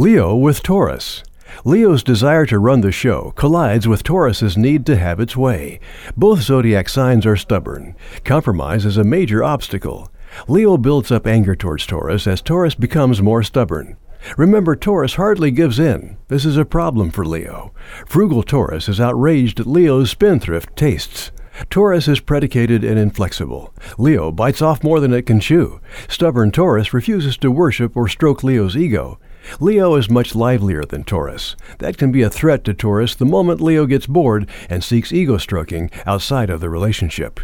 Leo with Taurus. Leo's desire to run the show collides with Taurus's need to have its way. Both zodiac signs are stubborn. Compromise is a major obstacle. Leo builds up anger towards Taurus as Taurus becomes more stubborn. Remember, Taurus hardly gives in. This is a problem for Leo. Frugal Taurus is outraged at Leo's spendthrift tastes. Taurus is predicated and inflexible. Leo bites off more than it can chew. Stubborn Taurus refuses to worship or stroke Leo's ego. Leo is much livelier than Taurus. That can be a threat to Taurus the moment Leo gets bored and seeks ego stroking outside of the relationship.